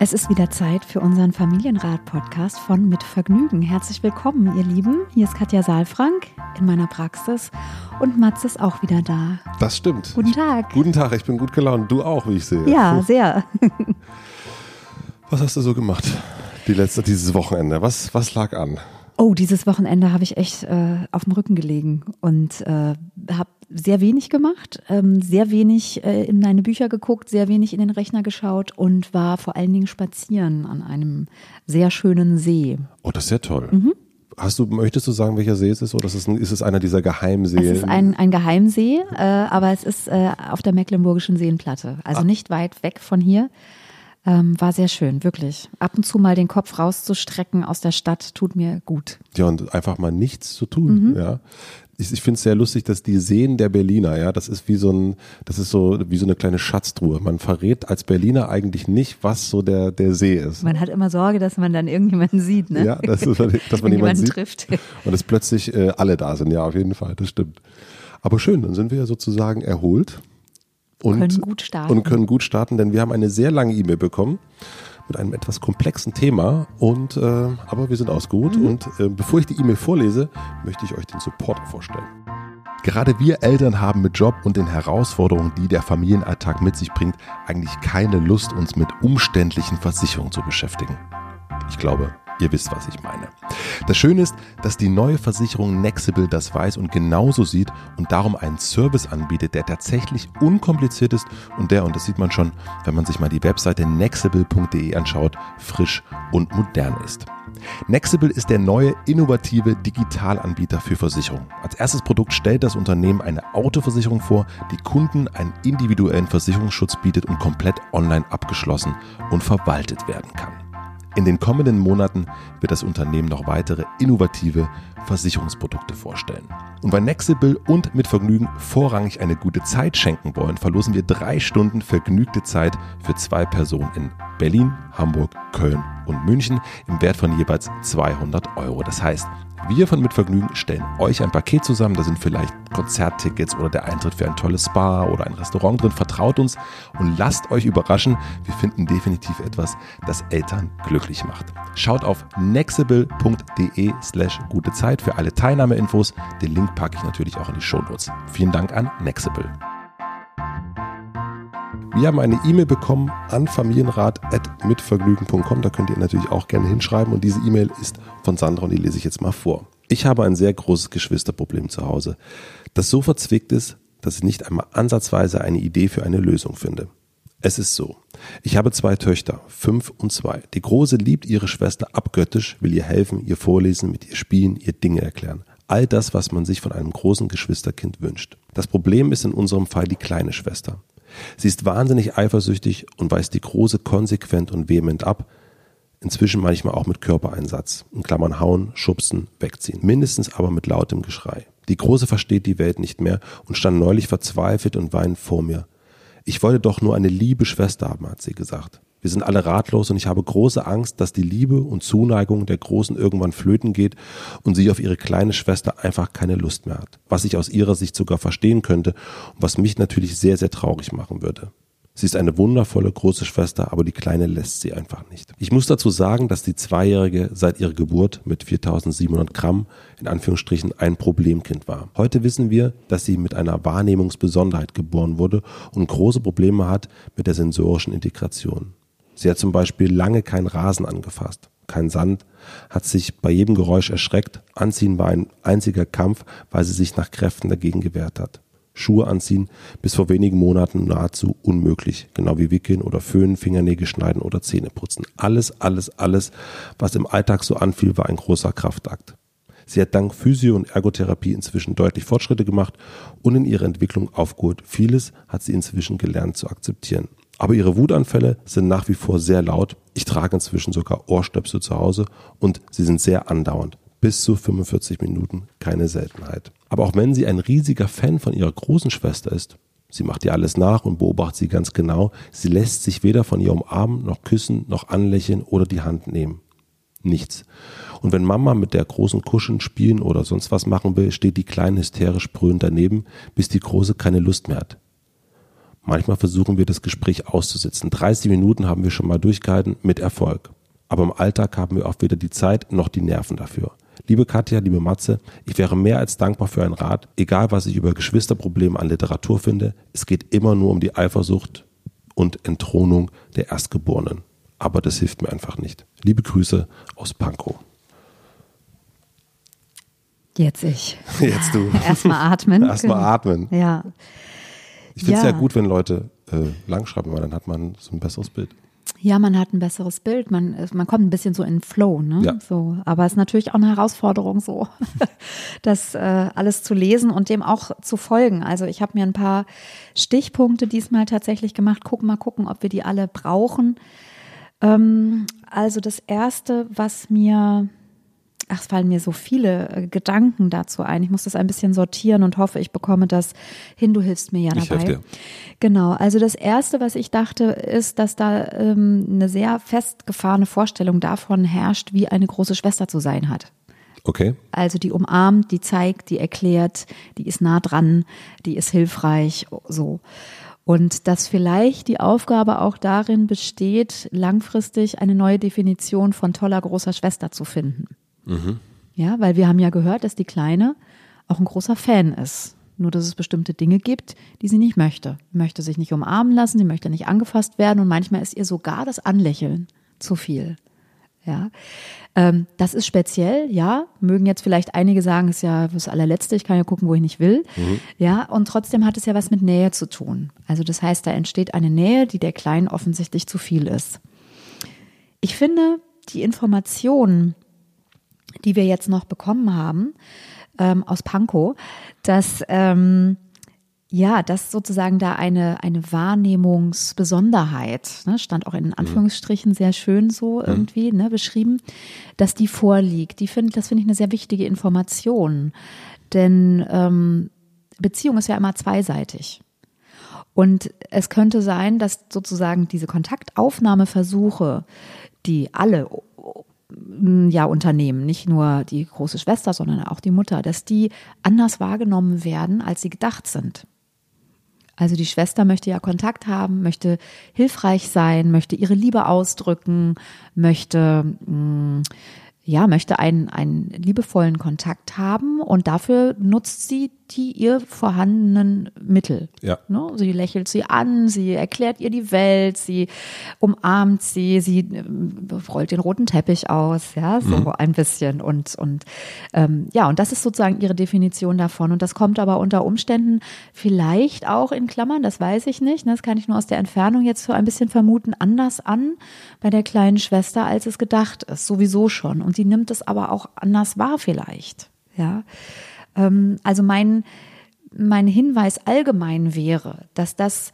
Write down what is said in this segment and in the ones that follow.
Es ist wieder Zeit für unseren Familienrat-Podcast von Mit Vergnügen. Herzlich willkommen, ihr Lieben. Hier ist Katja Saalfrank in meiner Praxis und Mats ist auch wieder da. Das stimmt. Guten Tag. Guten Tag, ich bin gut gelaunt. Du auch, wie ich sehe. Ja, sehr. Was hast du so gemacht die letzte, dieses Wochenende? Was, was lag an? Oh, dieses Wochenende habe ich echt äh, auf dem Rücken gelegen und äh, habe sehr wenig gemacht, ähm, sehr wenig äh, in meine Bücher geguckt, sehr wenig in den Rechner geschaut und war vor allen Dingen spazieren an einem sehr schönen See. Oh, das ist ja toll. Mhm. Hast du, möchtest du sagen, welcher See es ist oder ist es, ist es einer dieser Geheimseen? Es ist ein, ein Geheimsee, äh, aber es ist äh, auf der Mecklenburgischen Seenplatte, also ah. nicht weit weg von hier. Ähm, war sehr schön, wirklich. Ab und zu mal den Kopf rauszustrecken aus der Stadt tut mir gut. Ja, und einfach mal nichts zu tun. Mhm. Ja. Ich, ich finde es sehr lustig, dass die Seen der Berliner, ja, das ist wie so ein, das ist so wie so eine kleine Schatztruhe. Man verrät als Berliner eigentlich nicht, was so der, der See ist. Man hat immer Sorge, dass man dann irgendjemanden sieht, ne? Ja, das ist, dass man jemanden sieht. trifft. Und dass plötzlich äh, alle da sind, ja, auf jeden Fall, das stimmt. Aber schön, dann sind wir ja sozusagen erholt und können gut starten. Und können gut starten, denn wir haben eine sehr lange E-Mail bekommen mit einem etwas komplexen Thema und äh, aber wir sind ausgeruht mhm. und äh, bevor ich die E-Mail vorlese, möchte ich euch den Supporter vorstellen. Gerade wir Eltern haben mit Job und den Herausforderungen, die der Familienalltag mit sich bringt, eigentlich keine Lust, uns mit umständlichen Versicherungen zu beschäftigen. Ich glaube, Ihr wisst, was ich meine. Das Schöne ist, dass die neue Versicherung Nexible das weiß und genauso sieht und darum einen Service anbietet, der tatsächlich unkompliziert ist und der, und das sieht man schon, wenn man sich mal die Webseite nexible.de anschaut, frisch und modern ist. Nexible ist der neue innovative Digitalanbieter für Versicherungen. Als erstes Produkt stellt das Unternehmen eine Autoversicherung vor, die Kunden einen individuellen Versicherungsschutz bietet und komplett online abgeschlossen und verwaltet werden kann. In den kommenden Monaten wird das Unternehmen noch weitere innovative Versicherungsprodukte vorstellen. Und weil Nexible und mit Vergnügen vorrangig eine gute Zeit schenken wollen, verlosen wir drei Stunden vergnügte Zeit für zwei Personen in Berlin, Hamburg, Köln und München im Wert von jeweils 200 Euro. Das heißt, wir von Mitvergnügen stellen euch ein Paket zusammen. Da sind vielleicht Konzerttickets oder der Eintritt für ein tolles Spa oder ein Restaurant drin. Vertraut uns und lasst euch überraschen. Wir finden definitiv etwas, das Eltern glücklich macht. Schaut auf nexible.de slash gute Zeit für alle Teilnahmeinfos. Den Link packe ich natürlich auch in die Shownotes. Vielen Dank an Nexible. Wir haben eine E-Mail bekommen an familienrat.mitvergnügen.com. Da könnt ihr natürlich auch gerne hinschreiben. Und diese E-Mail ist von Sandra und die lese ich jetzt mal vor. Ich habe ein sehr großes Geschwisterproblem zu Hause, das so verzwickt ist, dass ich nicht einmal ansatzweise eine Idee für eine Lösung finde. Es ist so. Ich habe zwei Töchter, fünf und zwei. Die Große liebt ihre Schwester abgöttisch, will ihr helfen, ihr vorlesen, mit ihr spielen, ihr Dinge erklären. All das, was man sich von einem großen Geschwisterkind wünscht. Das Problem ist in unserem Fall die kleine Schwester. Sie ist wahnsinnig eifersüchtig und weist die Große konsequent und vehement ab, inzwischen manchmal auch mit Körpereinsatz, in Klammern hauen, schubsen, wegziehen, mindestens aber mit lautem Geschrei. Die Große versteht die Welt nicht mehr und stand neulich verzweifelt und weinend vor mir. Ich wollte doch nur eine liebe Schwester haben, hat sie gesagt. Wir sind alle ratlos und ich habe große Angst, dass die Liebe und Zuneigung der Großen irgendwann flöten geht und sie auf ihre kleine Schwester einfach keine Lust mehr hat. Was ich aus ihrer Sicht sogar verstehen könnte und was mich natürlich sehr, sehr traurig machen würde. Sie ist eine wundervolle große Schwester, aber die Kleine lässt sie einfach nicht. Ich muss dazu sagen, dass die Zweijährige seit ihrer Geburt mit 4700 Gramm in Anführungsstrichen ein Problemkind war. Heute wissen wir, dass sie mit einer Wahrnehmungsbesonderheit geboren wurde und große Probleme hat mit der sensorischen Integration. Sie hat zum Beispiel lange keinen Rasen angefasst, kein Sand, hat sich bei jedem Geräusch erschreckt. Anziehen war ein einziger Kampf, weil sie sich nach Kräften dagegen gewehrt hat. Schuhe anziehen, bis vor wenigen Monaten nahezu unmöglich, genau wie wickeln oder föhnen, Fingernägel schneiden oder Zähne putzen. Alles, alles, alles, was im Alltag so anfiel, war ein großer Kraftakt. Sie hat dank Physio- und Ergotherapie inzwischen deutlich Fortschritte gemacht und in ihrer Entwicklung aufgeholt. Vieles hat sie inzwischen gelernt zu akzeptieren. Aber ihre Wutanfälle sind nach wie vor sehr laut. Ich trage inzwischen sogar Ohrstöpsel zu Hause und sie sind sehr andauernd. Bis zu 45 Minuten, keine Seltenheit. Aber auch wenn sie ein riesiger Fan von ihrer großen Schwester ist, sie macht ihr alles nach und beobachtet sie ganz genau, sie lässt sich weder von ihr umarmen, noch küssen, noch anlächeln oder die Hand nehmen. Nichts. Und wenn Mama mit der großen Kuschen spielen oder sonst was machen will, steht die Kleine hysterisch brüllend daneben, bis die Große keine Lust mehr hat. Manchmal versuchen wir das Gespräch auszusitzen. 30 Minuten haben wir schon mal durchgehalten mit Erfolg. Aber im Alltag haben wir auch weder die Zeit noch die Nerven dafür. Liebe Katja, liebe Matze, ich wäre mehr als dankbar für einen Rat. Egal, was ich über Geschwisterprobleme an Literatur finde, es geht immer nur um die Eifersucht und Entthronung der Erstgeborenen. Aber das hilft mir einfach nicht. Liebe Grüße aus Pankow. Jetzt ich. Jetzt du. Erstmal atmen. Erstmal atmen. Ja. Ich finde es ja. Ja. gut, wenn Leute äh, langschreiben, weil dann hat man so ein besseres Bild. Ja, man hat ein besseres Bild, man, man kommt ein bisschen so in den Flow, ne? Ja. So, aber es ist natürlich auch eine Herausforderung, so das äh, alles zu lesen und dem auch zu folgen. Also ich habe mir ein paar Stichpunkte diesmal tatsächlich gemacht. Guck mal gucken, ob wir die alle brauchen. Ähm, also das erste, was mir Ach, es fallen mir so viele äh, Gedanken dazu ein. Ich muss das ein bisschen sortieren und hoffe, ich bekomme das hin. Du hilfst mir ja Ich dabei. helfe dir. Genau, also das Erste, was ich dachte, ist, dass da ähm, eine sehr festgefahrene Vorstellung davon herrscht, wie eine große Schwester zu sein hat. Okay? Also die umarmt, die zeigt, die erklärt, die ist nah dran, die ist hilfreich, so. Und dass vielleicht die Aufgabe auch darin besteht, langfristig eine neue Definition von toller großer Schwester zu finden. Ja, weil wir haben ja gehört, dass die Kleine auch ein großer Fan ist. Nur, dass es bestimmte Dinge gibt, die sie nicht möchte. Sie möchte sich nicht umarmen lassen, sie möchte nicht angefasst werden und manchmal ist ihr sogar das Anlächeln zu viel. Ja, ähm, das ist speziell, ja. Mögen jetzt vielleicht einige sagen, ist ja das allerletzte, ich kann ja gucken, wo ich nicht will. Ja, und trotzdem hat es ja was mit Nähe zu tun. Also das heißt, da entsteht eine Nähe, die der Kleinen offensichtlich zu viel ist. Ich finde, die Informationen, die wir jetzt noch bekommen haben ähm, aus Pankow, dass ähm, ja, dass sozusagen da eine, eine Wahrnehmungsbesonderheit, ne, stand auch in Anführungsstrichen sehr schön so irgendwie ne, beschrieben, dass die vorliegt. Die finde, das finde ich eine sehr wichtige Information. Denn ähm, Beziehung ist ja immer zweiseitig. Und es könnte sein, dass sozusagen diese Kontaktaufnahmeversuche, die alle ja unternehmen, nicht nur die große Schwester, sondern auch die Mutter, dass die anders wahrgenommen werden, als sie gedacht sind. Also die Schwester möchte ja Kontakt haben, möchte hilfreich sein, möchte ihre Liebe ausdrücken, möchte mh, ja, möchte einen, einen liebevollen Kontakt haben und dafür nutzt sie die ihr vorhandenen Mittel. Ja. Ne? Sie lächelt sie an, sie erklärt ihr die Welt, sie umarmt sie, sie äh, rollt den roten Teppich aus, ja, so ein bisschen und und ähm, ja, und das ist sozusagen ihre Definition davon und das kommt aber unter Umständen vielleicht auch in Klammern, das weiß ich nicht, ne, das kann ich nur aus der Entfernung jetzt so ein bisschen vermuten, anders an bei der kleinen Schwester, als es gedacht ist, sowieso schon und sie nimmt es aber auch anders wahr vielleicht, ja. Ähm, also mein, mein Hinweis allgemein wäre, dass das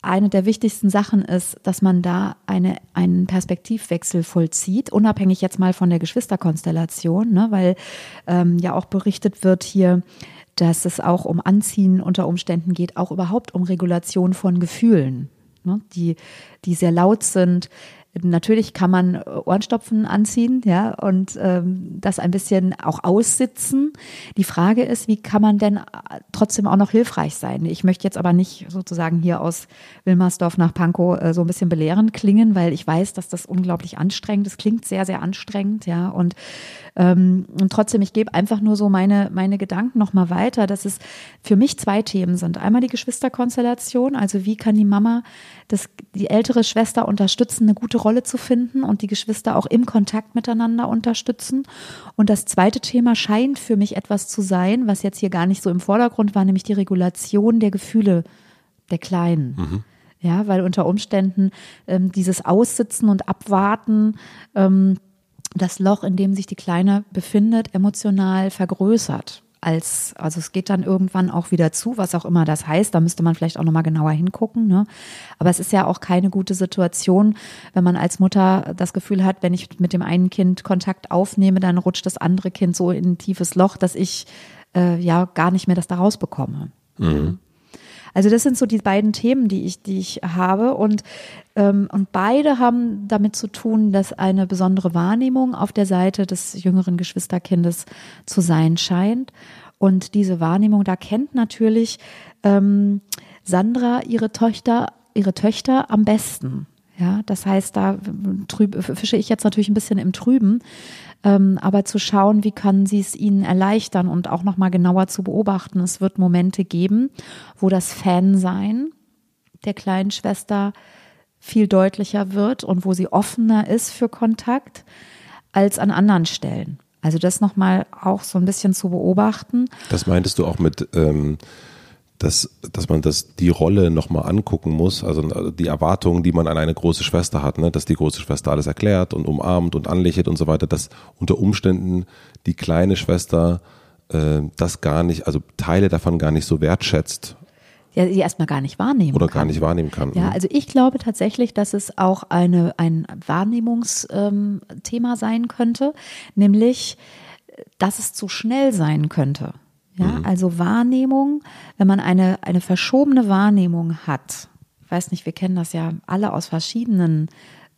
eine der wichtigsten Sachen ist, dass man da eine, einen Perspektivwechsel vollzieht, unabhängig jetzt mal von der Geschwisterkonstellation, ne, weil ähm, ja auch berichtet wird hier, dass es auch um Anziehen unter Umständen geht, auch überhaupt um Regulation von Gefühlen, ne, die, die sehr laut sind, Natürlich kann man Ohrenstopfen anziehen, ja, und ähm, das ein bisschen auch aussitzen. Die Frage ist, wie kann man denn trotzdem auch noch hilfreich sein? Ich möchte jetzt aber nicht sozusagen hier aus Wilmersdorf nach Pankow äh, so ein bisschen belehrend klingen, weil ich weiß, dass das unglaublich anstrengend ist. Klingt sehr, sehr anstrengend, ja. Und, ähm, und trotzdem, ich gebe einfach nur so meine, meine Gedanken nochmal weiter, dass es für mich zwei Themen sind. Einmal die Geschwisterkonstellation, also wie kann die Mama das, die ältere Schwester unterstützen, eine gute Rolle zu finden und die Geschwister auch im Kontakt miteinander unterstützen. Und das zweite Thema scheint für mich etwas zu sein, was jetzt hier gar nicht so im Vordergrund war, nämlich die Regulation der Gefühle der Kleinen. Ja, weil unter Umständen ähm, dieses Aussitzen und Abwarten ähm, das Loch, in dem sich die Kleine befindet, emotional vergrößert als, also es geht dann irgendwann auch wieder zu, was auch immer das heißt. Da müsste man vielleicht auch nochmal genauer hingucken. Ne? Aber es ist ja auch keine gute Situation, wenn man als Mutter das Gefühl hat, wenn ich mit dem einen Kind Kontakt aufnehme, dann rutscht das andere Kind so in ein tiefes Loch, dass ich äh, ja gar nicht mehr das da rausbekomme. Mhm. Also das sind so die beiden Themen, die ich, die ich habe. Und ähm, und beide haben damit zu tun, dass eine besondere Wahrnehmung auf der Seite des jüngeren Geschwisterkindes zu sein scheint. Und diese Wahrnehmung da kennt natürlich ähm, Sandra ihre Töchter, ihre Töchter am besten. Ja, das heißt, da trüb, fische ich jetzt natürlich ein bisschen im Trüben, ähm, aber zu schauen, wie können sie es ihnen erleichtern und auch nochmal genauer zu beobachten. Es wird Momente geben, wo das Fansein der kleinen Schwester viel deutlicher wird und wo sie offener ist für Kontakt als an anderen Stellen. Also das nochmal auch so ein bisschen zu beobachten. Das meintest du auch mit, ähm, dass, dass man das, die Rolle nochmal angucken muss, also die Erwartungen, die man an eine große Schwester hat, ne? dass die große Schwester alles erklärt und umarmt und anlächelt und so weiter, dass unter Umständen die kleine Schwester äh, das gar nicht, also Teile davon gar nicht so wertschätzt ja, die erstmal gar nicht wahrnehmen Oder kann. gar nicht wahrnehmen kann. Ja, mhm. also ich glaube tatsächlich, dass es auch eine, ein Wahrnehmungsthema ähm, sein könnte, nämlich, dass es zu schnell sein könnte. Ja, mhm. also Wahrnehmung, wenn man eine, eine verschobene Wahrnehmung hat, ich weiß nicht, wir kennen das ja alle aus verschiedenen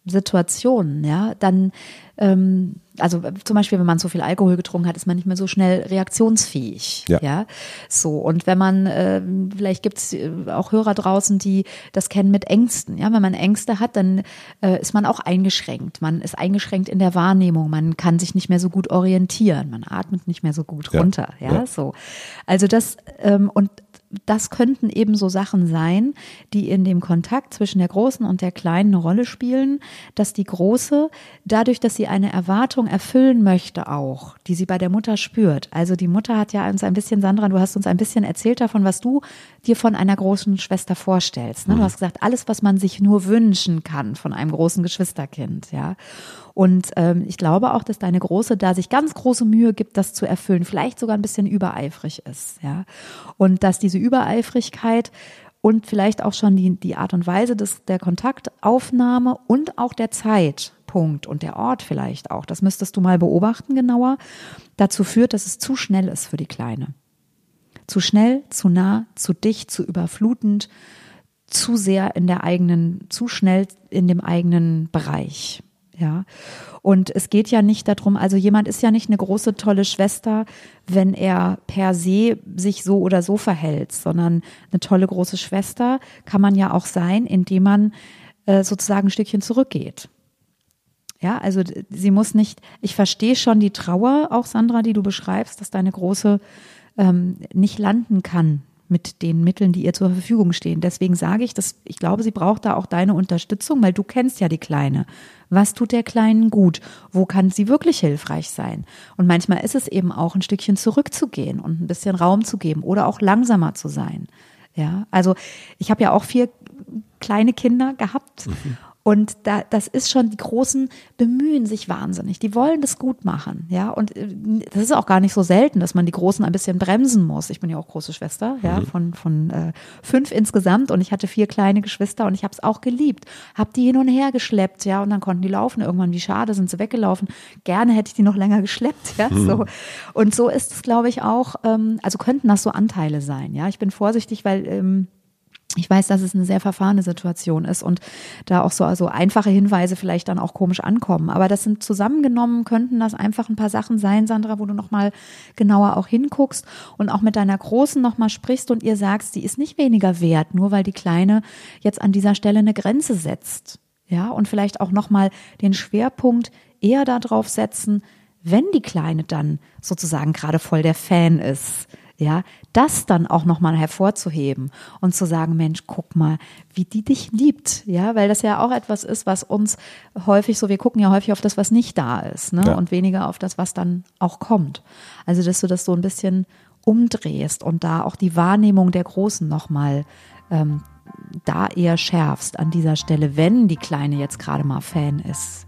Situationen, ja, dann, ähm, also zum Beispiel, wenn man so viel Alkohol getrunken hat, ist man nicht mehr so schnell reaktionsfähig, ja. ja? So und wenn man, äh, vielleicht gibt es auch Hörer draußen, die das kennen mit Ängsten, ja, wenn man Ängste hat, dann äh, ist man auch eingeschränkt. Man ist eingeschränkt in der Wahrnehmung, man kann sich nicht mehr so gut orientieren, man atmet nicht mehr so gut runter, ja, ja? so. Also das ähm, und das könnten eben so Sachen sein, die in dem Kontakt zwischen der Großen und der Kleinen eine Rolle spielen, dass die Große, dadurch, dass sie eine Erwartung erfüllen möchte auch, die sie bei der Mutter spürt. Also die Mutter hat ja uns ein bisschen, Sandra, du hast uns ein bisschen erzählt davon, was du dir von einer großen Schwester vorstellst. Ne? Du mhm. hast gesagt, alles, was man sich nur wünschen kann von einem großen Geschwisterkind, ja. Und ähm, ich glaube auch, dass deine Große da sich ganz große Mühe gibt, das zu erfüllen, vielleicht sogar ein bisschen übereifrig ist, ja. Und dass diese Übereifrigkeit und vielleicht auch schon die, die Art und Weise des, der Kontaktaufnahme und auch der Zeitpunkt und der Ort vielleicht auch, das müsstest du mal beobachten genauer, dazu führt, dass es zu schnell ist für die Kleine. Zu schnell, zu nah, zu dicht, zu überflutend, zu sehr in der eigenen, zu schnell in dem eigenen Bereich. Ja. Und es geht ja nicht darum, also jemand ist ja nicht eine große, tolle Schwester, wenn er per se sich so oder so verhält, sondern eine tolle große Schwester kann man ja auch sein, indem man äh, sozusagen ein Stückchen zurückgeht. Ja, also sie muss nicht, ich verstehe schon die Trauer, auch Sandra, die du beschreibst, dass deine Große ähm, nicht landen kann mit den Mitteln, die ihr zur Verfügung stehen. Deswegen sage ich, dass ich glaube, sie braucht da auch deine Unterstützung, weil du kennst ja die Kleine. Was tut der Kleinen gut? Wo kann sie wirklich hilfreich sein? Und manchmal ist es eben auch ein Stückchen zurückzugehen und ein bisschen Raum zu geben oder auch langsamer zu sein. Ja, also ich habe ja auch vier kleine Kinder gehabt mhm. Und da, das ist schon, die Großen bemühen sich wahnsinnig. Die wollen das gut machen, ja. Und äh, das ist auch gar nicht so selten, dass man die Großen ein bisschen bremsen muss. Ich bin ja auch große Schwester, ja, mhm. von, von äh, fünf insgesamt und ich hatte vier kleine Geschwister und ich habe es auch geliebt. Hab die hin und her geschleppt, ja, und dann konnten die laufen. Irgendwann, wie schade, sind sie weggelaufen. Gerne hätte ich die noch länger geschleppt, ja. Mhm. So. Und so ist es, glaube ich, auch, ähm, also könnten das so Anteile sein, ja. Ich bin vorsichtig, weil ähm, ich weiß, dass es eine sehr verfahrene Situation ist und da auch so also einfache Hinweise vielleicht dann auch komisch ankommen. Aber das sind zusammengenommen, könnten das einfach ein paar Sachen sein, Sandra, wo du nochmal genauer auch hinguckst und auch mit deiner Großen nochmal sprichst und ihr sagst, die ist nicht weniger wert, nur weil die Kleine jetzt an dieser Stelle eine Grenze setzt. Ja, und vielleicht auch nochmal den Schwerpunkt eher darauf setzen, wenn die Kleine dann sozusagen gerade voll der Fan ist ja, das dann auch nochmal hervorzuheben und zu sagen, Mensch, guck mal, wie die dich liebt, ja, weil das ja auch etwas ist, was uns häufig so, wir gucken ja häufig auf das, was nicht da ist, ne, ja. und weniger auf das, was dann auch kommt. Also, dass du das so ein bisschen umdrehst und da auch die Wahrnehmung der Großen nochmal ähm, da eher schärfst an dieser Stelle, wenn die Kleine jetzt gerade mal Fan ist.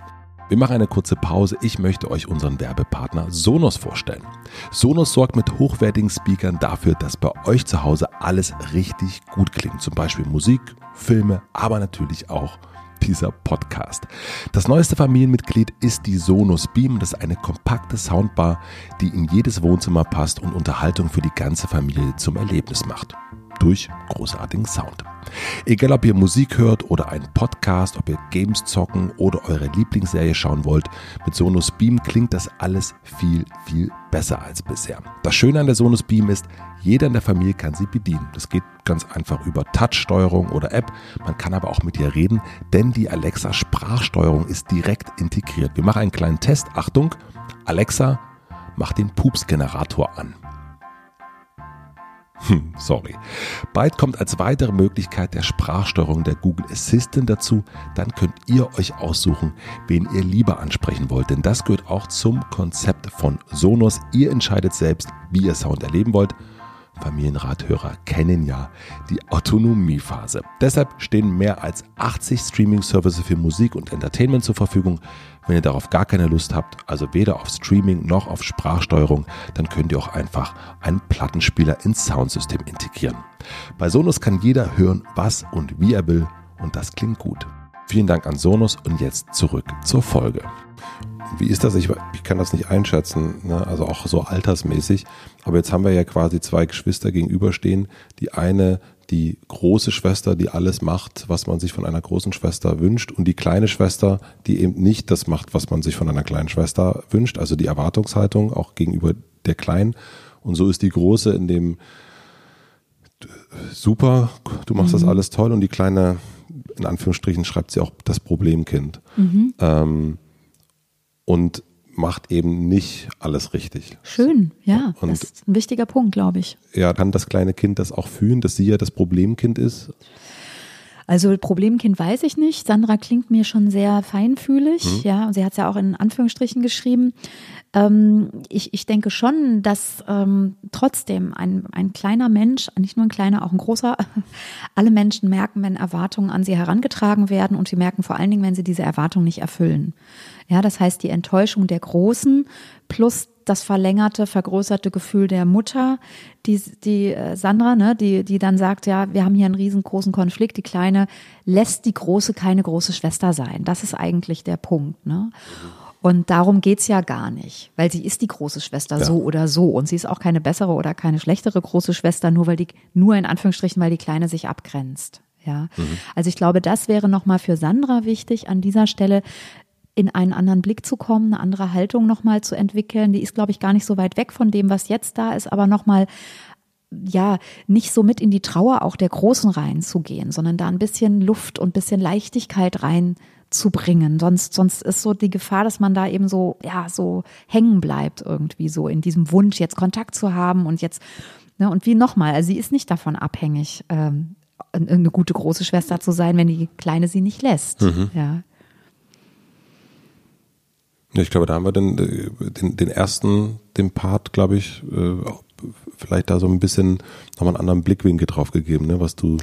Wir machen eine kurze Pause. Ich möchte euch unseren Werbepartner Sonos vorstellen. Sonos sorgt mit hochwertigen Speakern dafür, dass bei euch zu Hause alles richtig gut klingt. Zum Beispiel Musik, Filme, aber natürlich auch dieser Podcast. Das neueste Familienmitglied ist die Sonos Beam. Das ist eine kompakte Soundbar, die in jedes Wohnzimmer passt und Unterhaltung für die ganze Familie zum Erlebnis macht durch großartigen Sound. Egal ob ihr Musik hört oder einen Podcast, ob ihr Games zocken oder eure Lieblingsserie schauen wollt, mit Sonos Beam klingt das alles viel, viel besser als bisher. Das Schöne an der Sonos Beam ist, jeder in der Familie kann sie bedienen. Das geht ganz einfach über Touch-Steuerung oder App. Man kann aber auch mit ihr reden, denn die Alexa Sprachsteuerung ist direkt integriert. Wir machen einen kleinen Test. Achtung, Alexa, mach den Pups-Generator an. Hm, sorry. Bald kommt als weitere Möglichkeit der Sprachsteuerung der Google Assistant dazu. Dann könnt ihr euch aussuchen, wen ihr lieber ansprechen wollt. Denn das gehört auch zum Konzept von Sonos. Ihr entscheidet selbst, wie ihr Sound erleben wollt. Familienrathörer kennen ja die Autonomiephase. Deshalb stehen mehr als 80 Streaming-Services für Musik und Entertainment zur Verfügung. Wenn ihr darauf gar keine Lust habt, also weder auf Streaming noch auf Sprachsteuerung, dann könnt ihr auch einfach einen Plattenspieler ins Soundsystem integrieren. Bei Sonos kann jeder hören, was und wie er will und das klingt gut. Vielen Dank an Sonos und jetzt zurück zur Folge. Wie ist das? Ich, ich kann das nicht einschätzen, ne? also auch so altersmäßig. Aber jetzt haben wir ja quasi zwei Geschwister gegenüberstehen. Die eine, die große Schwester, die alles macht, was man sich von einer großen Schwester wünscht. Und die kleine Schwester, die eben nicht das macht, was man sich von einer kleinen Schwester wünscht. Also die Erwartungshaltung auch gegenüber der Kleinen. Und so ist die große in dem super, du machst mhm. das alles toll. Und die kleine, in Anführungsstrichen, schreibt sie auch das Problemkind. Mhm. Ähm, und macht eben nicht alles richtig. Schön, ja. Und das ist ein wichtiger Punkt, glaube ich. Ja, kann das kleine Kind das auch fühlen, dass sie ja das Problemkind ist? Also Problemkind weiß ich nicht. Sandra klingt mir schon sehr feinfühlig. Mhm. Ja, sie hat es ja auch in Anführungsstrichen geschrieben. Ähm, ich, ich denke schon, dass ähm, trotzdem ein, ein kleiner Mensch, nicht nur ein kleiner, auch ein großer, alle Menschen merken, wenn Erwartungen an sie herangetragen werden und sie merken vor allen Dingen, wenn sie diese Erwartungen nicht erfüllen. Ja, das heißt, die Enttäuschung der Großen plus das verlängerte, vergrößerte Gefühl der Mutter, die, die äh, Sandra, ne, die, die dann sagt, ja, wir haben hier einen riesengroßen Konflikt, die Kleine lässt die Große keine große Schwester sein. Das ist eigentlich der Punkt. Ne? Und darum geht's ja gar nicht, weil sie ist die große Schwester ja. so oder so. Und sie ist auch keine bessere oder keine schlechtere große Schwester, nur weil die, nur in Anführungsstrichen, weil die Kleine sich abgrenzt. Ja, mhm. also ich glaube, das wäre nochmal für Sandra wichtig an dieser Stelle, in einen anderen Blick zu kommen, eine andere Haltung nochmal zu entwickeln. Die ist, glaube ich, gar nicht so weit weg von dem, was jetzt da ist, aber nochmal ja, nicht so mit in die Trauer auch der Großen reinzugehen, sondern da ein bisschen Luft und ein bisschen Leichtigkeit reinzubringen. Sonst, sonst ist so die Gefahr, dass man da eben so, ja, so hängen bleibt irgendwie so in diesem Wunsch, jetzt Kontakt zu haben und jetzt, ne, und wie nochmal, also sie ist nicht davon abhängig, ähm, eine gute große Schwester zu sein, wenn die Kleine sie nicht lässt. Mhm. Ja. Ich glaube, da haben wir den, den, den ersten, den Part, glaube ich, äh, vielleicht da so ein bisschen nochmal einen anderen Blickwinkel drauf gegeben, ne, was du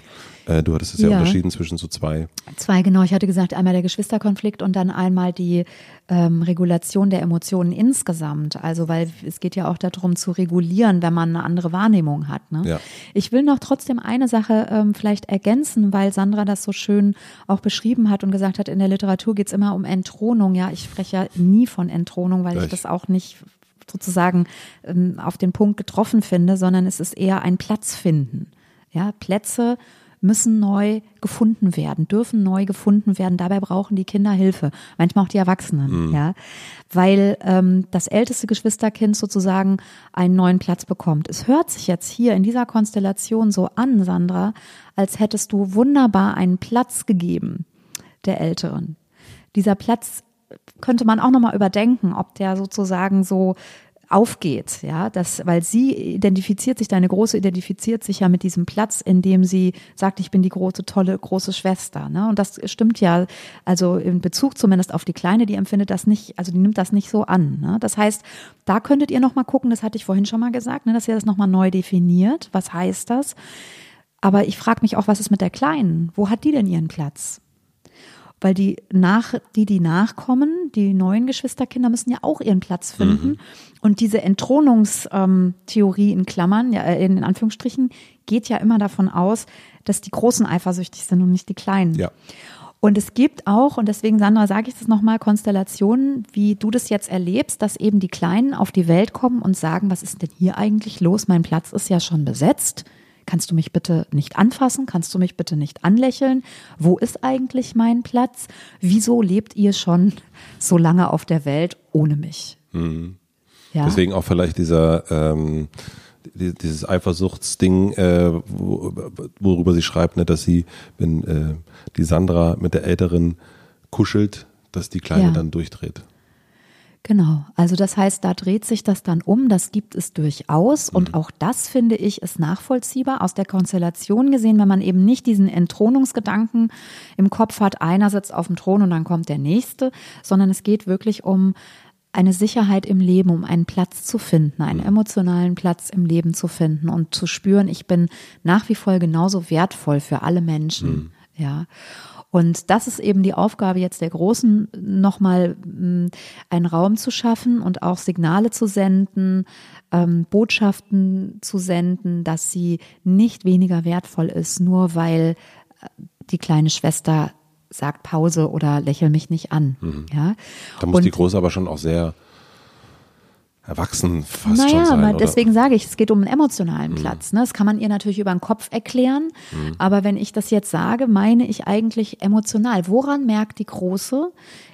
äh, du hattest es ja, ja, unterschieden zwischen so zwei. Zwei, genau. Ich hatte gesagt, einmal der Geschwisterkonflikt und dann einmal die ähm, Regulation der Emotionen insgesamt. Also, weil es geht ja auch darum zu regulieren, wenn man eine andere Wahrnehmung hat. Ne? Ja. Ich will noch trotzdem eine Sache ähm, vielleicht ergänzen, weil Sandra das so schön auch beschrieben hat und gesagt hat, in der Literatur geht es immer um Entthronung. Ja, ich spreche ja nie von Entthronung, weil Gleich. ich das auch nicht sozusagen ähm, auf den Punkt getroffen finde, sondern es ist eher ein Platz finden. Ja, Plätze müssen neu gefunden werden, dürfen neu gefunden werden. Dabei brauchen die Kinder Hilfe, manchmal auch die Erwachsenen, mhm. ja, weil ähm, das älteste Geschwisterkind sozusagen einen neuen Platz bekommt. Es hört sich jetzt hier in dieser Konstellation so an, Sandra, als hättest du wunderbar einen Platz gegeben der Älteren. Dieser Platz könnte man auch nochmal überdenken, ob der sozusagen so aufgeht, ja, das, weil sie identifiziert sich, deine Große identifiziert sich ja mit diesem Platz, in dem sie sagt, ich bin die große, tolle, große Schwester, ne, und das stimmt ja, also in Bezug zumindest auf die Kleine, die empfindet das nicht, also die nimmt das nicht so an, ne, das heißt, da könntet ihr nochmal gucken, das hatte ich vorhin schon mal gesagt, ne, dass ihr das nochmal neu definiert, was heißt das, aber ich frage mich auch, was ist mit der Kleinen, wo hat die denn ihren Platz? Weil die nach, die, die nachkommen, die neuen Geschwisterkinder müssen ja auch ihren Platz finden. Mhm. Und diese Entthronungstheorie in Klammern, ja, äh, in Anführungsstrichen, geht ja immer davon aus, dass die Großen eifersüchtig sind und nicht die Kleinen. Ja. Und es gibt auch, und deswegen, Sandra, sage ich das nochmal, Konstellationen, wie du das jetzt erlebst, dass eben die Kleinen auf die Welt kommen und sagen, was ist denn hier eigentlich los? Mein Platz ist ja schon besetzt kannst du mich bitte nicht anfassen? Kannst du mich bitte nicht anlächeln? Wo ist eigentlich mein Platz? Wieso lebt ihr schon so lange auf der Welt ohne mich? Mhm. Ja? Deswegen auch vielleicht dieser, ähm, dieses Eifersuchtsding, äh, worüber sie schreibt, ne, dass sie, wenn äh, die Sandra mit der Älteren kuschelt, dass die Kleine ja. dann durchdreht. Genau, also das heißt, da dreht sich das dann um, das gibt es durchaus und mhm. auch das finde ich ist nachvollziehbar aus der Konstellation gesehen, wenn man eben nicht diesen Entthronungsgedanken im Kopf hat, einer sitzt auf dem Thron und dann kommt der nächste, sondern es geht wirklich um eine Sicherheit im Leben, um einen Platz zu finden, einen mhm. emotionalen Platz im Leben zu finden und zu spüren, ich bin nach wie vor genauso wertvoll für alle Menschen. Mhm. Ja. Und das ist eben die Aufgabe jetzt der Großen, nochmal hm, einen Raum zu schaffen und auch Signale zu senden, ähm, Botschaften zu senden, dass sie nicht weniger wertvoll ist, nur weil äh, die kleine Schwester sagt Pause oder lächel mich nicht an. Mhm. Ja. Da muss und, die Große aber schon auch sehr erwachsen fast naja, schon sein. Naja, deswegen sage ich, es geht um einen emotionalen mhm. Platz. Ne? Das kann man ihr natürlich über den Kopf erklären. Mhm. Aber wenn ich das jetzt sage, meine ich eigentlich emotional. Woran merkt die Große,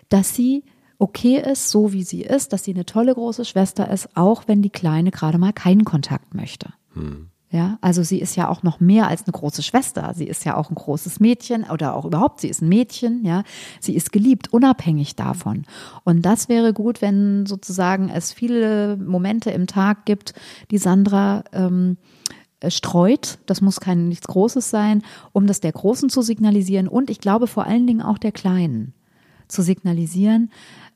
dass sie okay ist, so wie sie ist, dass sie eine tolle große Schwester ist, auch wenn die Kleine gerade mal keinen Kontakt möchte? Mhm. Ja, also sie ist ja auch noch mehr als eine große Schwester. Sie ist ja auch ein großes Mädchen oder auch überhaupt, sie ist ein Mädchen, ja. Sie ist geliebt, unabhängig davon. Und das wäre gut, wenn sozusagen es viele Momente im Tag gibt, die Sandra ähm, streut. Das muss kein nichts Großes sein, um das der Großen zu signalisieren und ich glaube vor allen Dingen auch der Kleinen zu signalisieren,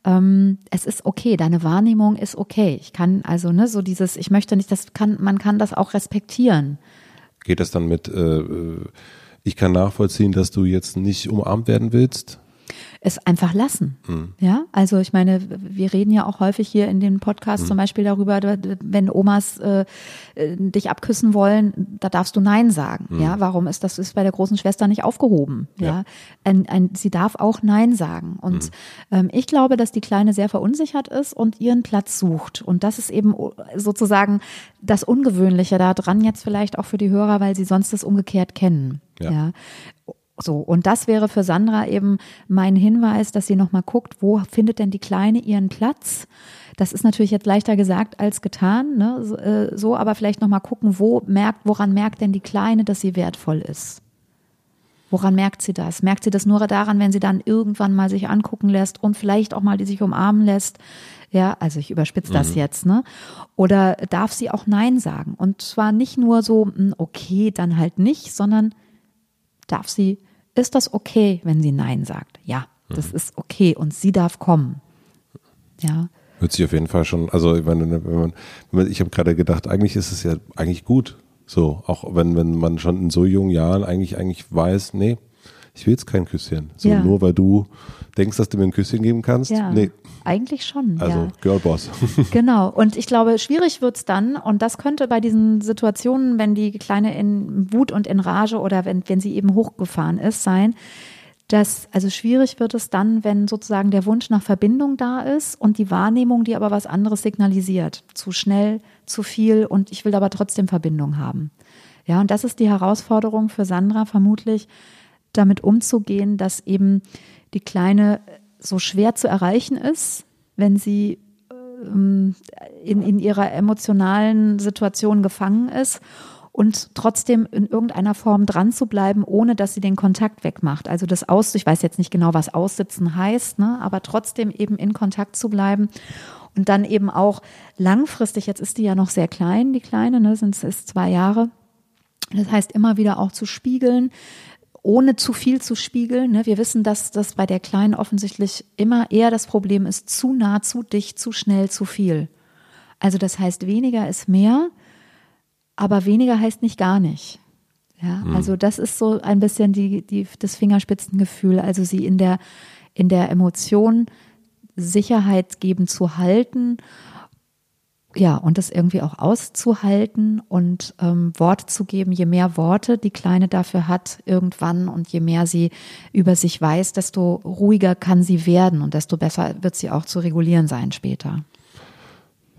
ähm, es ist okay, deine Wahrnehmung ist okay. Ich kann also, ne, so dieses, ich möchte nicht, das kann, man kann das auch respektieren. Geht das dann mit, äh, äh ich kann nachvollziehen, dass du jetzt nicht umarmt werden willst? Es einfach lassen. Mhm. Ja, also ich meine, wir reden ja auch häufig hier in den Podcasts mhm. zum Beispiel darüber, wenn Omas äh, äh, dich abküssen wollen, da darfst du Nein sagen. Mhm. Ja, warum ist das ist bei der großen Schwester nicht aufgehoben? Ja, ja. Ein, ein, sie darf auch Nein sagen. Und mhm. ähm, ich glaube, dass die Kleine sehr verunsichert ist und ihren Platz sucht. Und das ist eben sozusagen das Ungewöhnliche daran jetzt vielleicht auch für die Hörer, weil sie sonst das umgekehrt kennen. Ja. ja. So, und das wäre für Sandra eben mein Hinweis, dass sie nochmal guckt, wo findet denn die Kleine ihren Platz? Das ist natürlich jetzt leichter gesagt als getan, ne? so, äh, aber vielleicht nochmal gucken, wo merkt, woran merkt denn die Kleine, dass sie wertvoll ist? Woran merkt sie das? Merkt sie das nur daran, wenn sie dann irgendwann mal sich angucken lässt und vielleicht auch mal die sich umarmen lässt? Ja, also ich überspitze mhm. das jetzt, ne? Oder darf sie auch Nein sagen? Und zwar nicht nur so, hm, okay, dann halt nicht, sondern darf sie, ist das okay, wenn sie Nein sagt? Ja, das mhm. ist okay und sie darf kommen. Ja. Hört sich auf jeden Fall schon, also ich meine, wenn man, wenn man ich habe gerade gedacht, eigentlich ist es ja eigentlich gut, so, auch wenn, wenn man schon in so jungen Jahren eigentlich, eigentlich weiß, nee, ich will jetzt kein Küsschen. So, ja. nur weil du denkst, dass du mir ein Küsschen geben kannst? Ja, nee. Eigentlich schon. Also ja. Girlboss. genau. Und ich glaube, schwierig wird's dann, und das könnte bei diesen Situationen, wenn die Kleine in Wut und in Rage oder wenn, wenn sie eben hochgefahren ist, sein, dass, also schwierig wird es dann, wenn sozusagen der Wunsch nach Verbindung da ist und die Wahrnehmung, die aber was anderes signalisiert. Zu schnell, zu viel und ich will aber trotzdem Verbindung haben. Ja, und das ist die Herausforderung für Sandra vermutlich, damit umzugehen, dass eben die Kleine so schwer zu erreichen ist, wenn sie ähm, in, in ihrer emotionalen Situation gefangen ist und trotzdem in irgendeiner Form dran zu bleiben, ohne dass sie den Kontakt wegmacht. Also das Aus, ich weiß jetzt nicht genau, was Aussitzen heißt, ne, aber trotzdem eben in Kontakt zu bleiben und dann eben auch langfristig, jetzt ist die ja noch sehr klein, die Kleine, ne, sind es zwei Jahre. Das heißt, immer wieder auch zu spiegeln, ohne zu viel zu spiegeln. Ne? Wir wissen, dass das bei der Kleinen offensichtlich immer eher das Problem ist, zu nah, zu dicht, zu schnell, zu viel. Also das heißt, weniger ist mehr, aber weniger heißt nicht gar nicht. Ja, mhm. also das ist so ein bisschen die, die, das Fingerspitzengefühl, also sie in der, in der Emotion Sicherheit geben zu halten ja, und das irgendwie auch auszuhalten und ähm, Worte zu geben, je mehr Worte die Kleine dafür hat irgendwann und je mehr sie über sich weiß, desto ruhiger kann sie werden und desto besser wird sie auch zu regulieren sein später.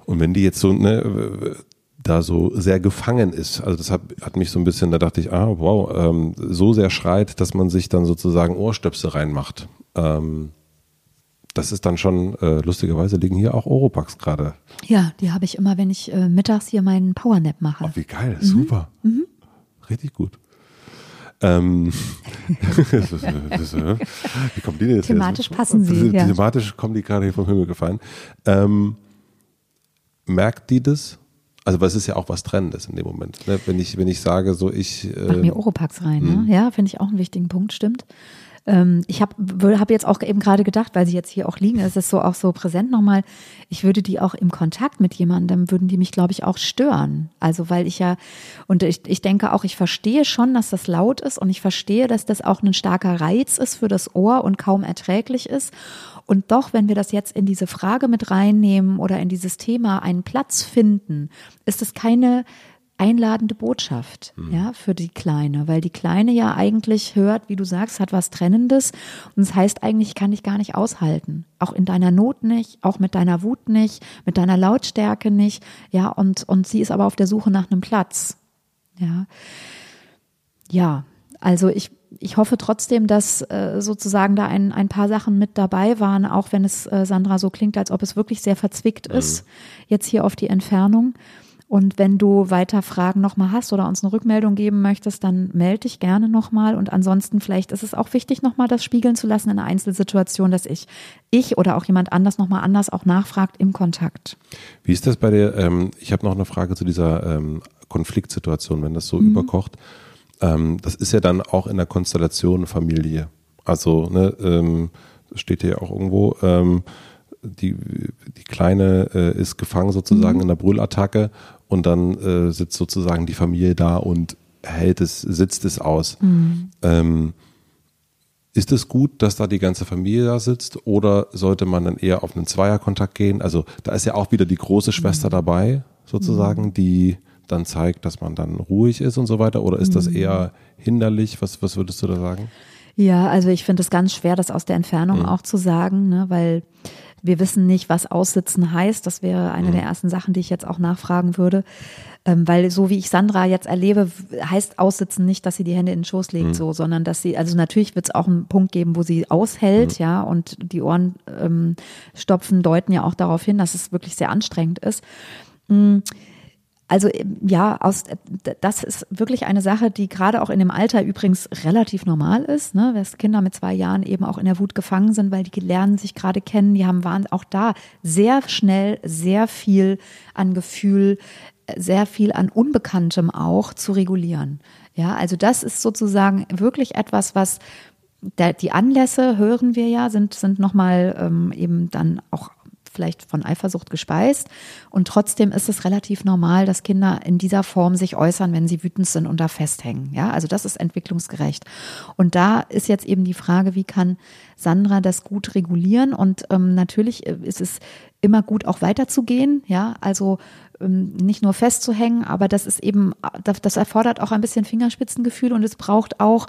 Und wenn die jetzt so, ne, da so sehr gefangen ist, also das hat, hat mich so ein bisschen, da dachte ich, ah, wow, ähm, so sehr schreit, dass man sich dann sozusagen Ohrstöpsel reinmacht. Ähm, Das ist dann schon, äh, lustigerweise liegen hier auch Oropax gerade. Ja, die habe ich immer, wenn ich äh, mittags hier meinen Powernap mache. Oh, wie geil, super. Mhm. Richtig gut. Ähm, wie kommen die denn jetzt Thematisch hier? passen sie. Ja. Thematisch kommen die gerade hier vom Himmel gefallen. Ähm, merkt die das? Also, weil es ist ja auch was Trennendes in dem Moment. Ne? Wenn ich, wenn ich sage, so ich. Äh, Mach mir Oropax rein, ne? Mhm. Ja, finde ich auch einen wichtigen Punkt, stimmt. Ähm, ich habe hab jetzt auch eben gerade gedacht, weil sie jetzt hier auch liegen, ist es so auch so präsent nochmal. Ich würde die auch im Kontakt mit jemandem, würden die mich, glaube ich, auch stören. Also weil ich ja, und ich, ich denke auch, ich verstehe schon, dass das laut ist und ich verstehe, dass das auch ein starker Reiz ist für das Ohr und kaum erträglich ist. Und doch, wenn wir das jetzt in diese Frage mit reinnehmen oder in dieses Thema einen Platz finden, ist es keine einladende Botschaft, mhm. ja, für die Kleine, weil die Kleine ja eigentlich hört, wie du sagst, hat was Trennendes und das heißt eigentlich, ich kann dich gar nicht aushalten. Auch in deiner Not nicht, auch mit deiner Wut nicht, mit deiner Lautstärke nicht, ja, und, und sie ist aber auf der Suche nach einem Platz, ja. Ja, also ich, ich hoffe trotzdem, dass äh, sozusagen da ein, ein paar Sachen mit dabei waren, auch wenn es äh, Sandra so klingt, als ob es wirklich sehr verzwickt mhm. ist, jetzt hier auf die Entfernung. Und wenn du weiter Fragen nochmal hast oder uns eine Rückmeldung geben möchtest, dann melde dich gerne nochmal. Und ansonsten vielleicht ist es auch wichtig, nochmal das spiegeln zu lassen in einer Einzelsituation, dass ich, ich oder auch jemand anders nochmal anders auch nachfragt im Kontakt. Wie ist das bei dir? Ähm, ich habe noch eine Frage zu dieser ähm, Konfliktsituation, wenn das so mhm. überkocht. Ähm, das ist ja dann auch in der Konstellation Familie. Also, ne, ähm, steht hier auch irgendwo, ähm, die, die Kleine äh, ist gefangen sozusagen mhm. in der Brüllattacke und dann äh, sitzt sozusagen die Familie da und hält es, sitzt es aus. Mhm. Ähm, ist es gut, dass da die ganze Familie da sitzt oder sollte man dann eher auf einen Zweierkontakt gehen? Also da ist ja auch wieder die große Schwester mhm. dabei, sozusagen, mhm. die dann zeigt, dass man dann ruhig ist und so weiter? Oder ist das mhm. eher hinderlich? Was, was würdest du da sagen? Ja, also ich finde es ganz schwer, das aus der Entfernung mhm. auch zu sagen, ne, weil wir wissen nicht, was aussitzen heißt. Das wäre eine mhm. der ersten Sachen, die ich jetzt auch nachfragen würde. Ähm, weil so wie ich Sandra jetzt erlebe, heißt aussitzen nicht, dass sie die Hände in den Schoß legt, mhm. so, sondern dass sie, also natürlich wird es auch einen Punkt geben, wo sie aushält, mhm. ja, und die Ohren ähm, stopfen deuten ja auch darauf hin, dass es wirklich sehr anstrengend ist. Mhm also ja, aus, das ist wirklich eine Sache, die gerade auch in dem Alter übrigens relativ normal ist, ne? dass Kinder mit zwei Jahren eben auch in der Wut gefangen sind, weil die lernen sich gerade kennen, die haben waren auch da sehr schnell sehr viel an Gefühl, sehr viel an Unbekanntem auch zu regulieren. Ja, also das ist sozusagen wirklich etwas, was der, die Anlässe hören wir ja, sind, sind nochmal ähm, eben dann auch vielleicht von Eifersucht gespeist. Und trotzdem ist es relativ normal, dass Kinder in dieser Form sich äußern, wenn sie wütend sind und da festhängen. Ja, also das ist entwicklungsgerecht. Und da ist jetzt eben die Frage, wie kann Sandra das gut regulieren? Und ähm, natürlich ist es immer gut, auch weiterzugehen. Ja, also ähm, nicht nur festzuhängen, aber das ist eben, das erfordert auch ein bisschen Fingerspitzengefühl und es braucht auch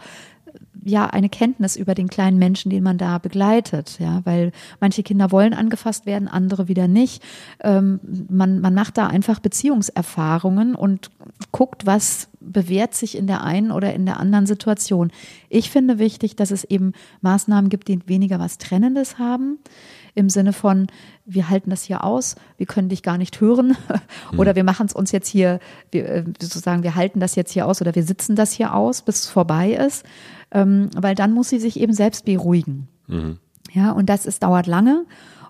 ja eine Kenntnis über den kleinen Menschen, den man da begleitet, ja, weil manche Kinder wollen angefasst werden, andere wieder nicht. Ähm, man, man macht da einfach Beziehungserfahrungen und guckt, was bewährt sich in der einen oder in der anderen Situation. Ich finde wichtig, dass es eben Maßnahmen gibt, die weniger was Trennendes haben im Sinne von, wir halten das hier aus, wir können dich gar nicht hören oder mhm. wir machen es uns jetzt hier, wir, äh, sozusagen, wir halten das jetzt hier aus oder wir sitzen das hier aus, bis es vorbei ist ähm, weil dann muss sie sich eben selbst beruhigen. Mhm. Ja, und das ist, dauert lange.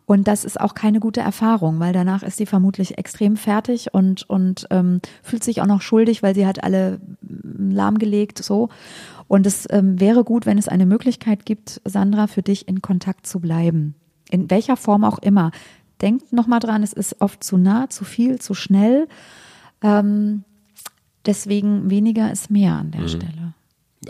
Und das ist auch keine gute Erfahrung, weil danach ist sie vermutlich extrem fertig und, und ähm, fühlt sich auch noch schuldig, weil sie hat alle mm, lahmgelegt so. Und es ähm, wäre gut, wenn es eine Möglichkeit gibt, Sandra, für dich in Kontakt zu bleiben. In welcher Form auch immer. Denkt nochmal dran, es ist oft zu nah, zu viel, zu schnell. Ähm, deswegen weniger ist mehr an der mhm. Stelle.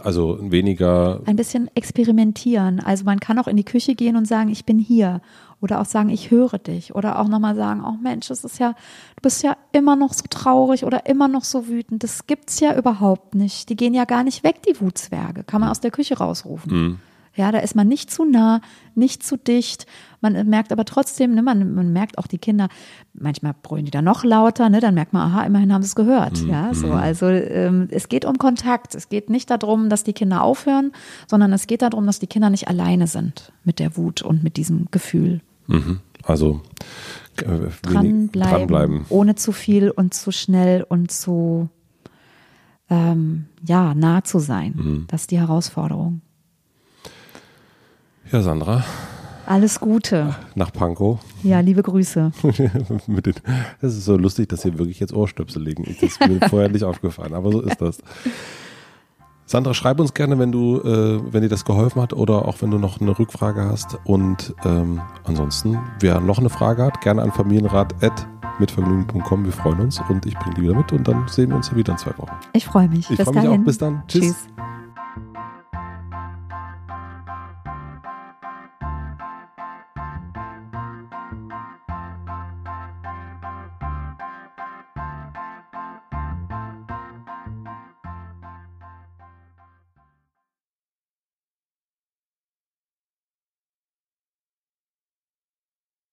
Also weniger. Ein bisschen experimentieren. Also man kann auch in die Küche gehen und sagen, ich bin hier. Oder auch sagen, ich höre dich. Oder auch nochmal sagen, oh Mensch, das ist ja, du bist ja immer noch so traurig oder immer noch so wütend. Das gibt's ja überhaupt nicht. Die gehen ja gar nicht weg, die Wutzwerge. Kann man aus der Küche rausrufen. Mhm. Ja, da ist man nicht zu nah, nicht zu dicht. Man merkt aber trotzdem, ne, man, man merkt auch die Kinder, manchmal brüllen die da noch lauter, ne, dann merkt man, aha, immerhin haben sie es gehört. Mhm. Ja, so. Also ähm, es geht um Kontakt. Es geht nicht darum, dass die Kinder aufhören, sondern es geht darum, dass die Kinder nicht alleine sind mit der Wut und mit diesem Gefühl. Mhm. Also äh, Dranbleiben, dranbleiben. ohne zu viel und zu schnell und zu ähm, ja, nah zu sein. Mhm. Das ist die Herausforderung. Ja, Sandra, Alles Gute. nach Pankow. Ja, liebe Grüße. Das ist so lustig, dass hier wirklich jetzt Ohrstöpsel liegen. Das ist mir vorher nicht aufgefallen, aber so ist das. Sandra, schreib uns gerne, wenn du, äh, wenn dir das geholfen hat oder auch wenn du noch eine Rückfrage hast. Und ähm, ansonsten, wer noch eine Frage hat, gerne an familienrat.mitvergnügen.com. Wir freuen uns und ich bringe die wieder mit und dann sehen wir uns hier wieder in zwei Wochen. Ich freue mich. Ich Bis freue mich auch. dahin. Bis dann. Tschüss. Tschüss.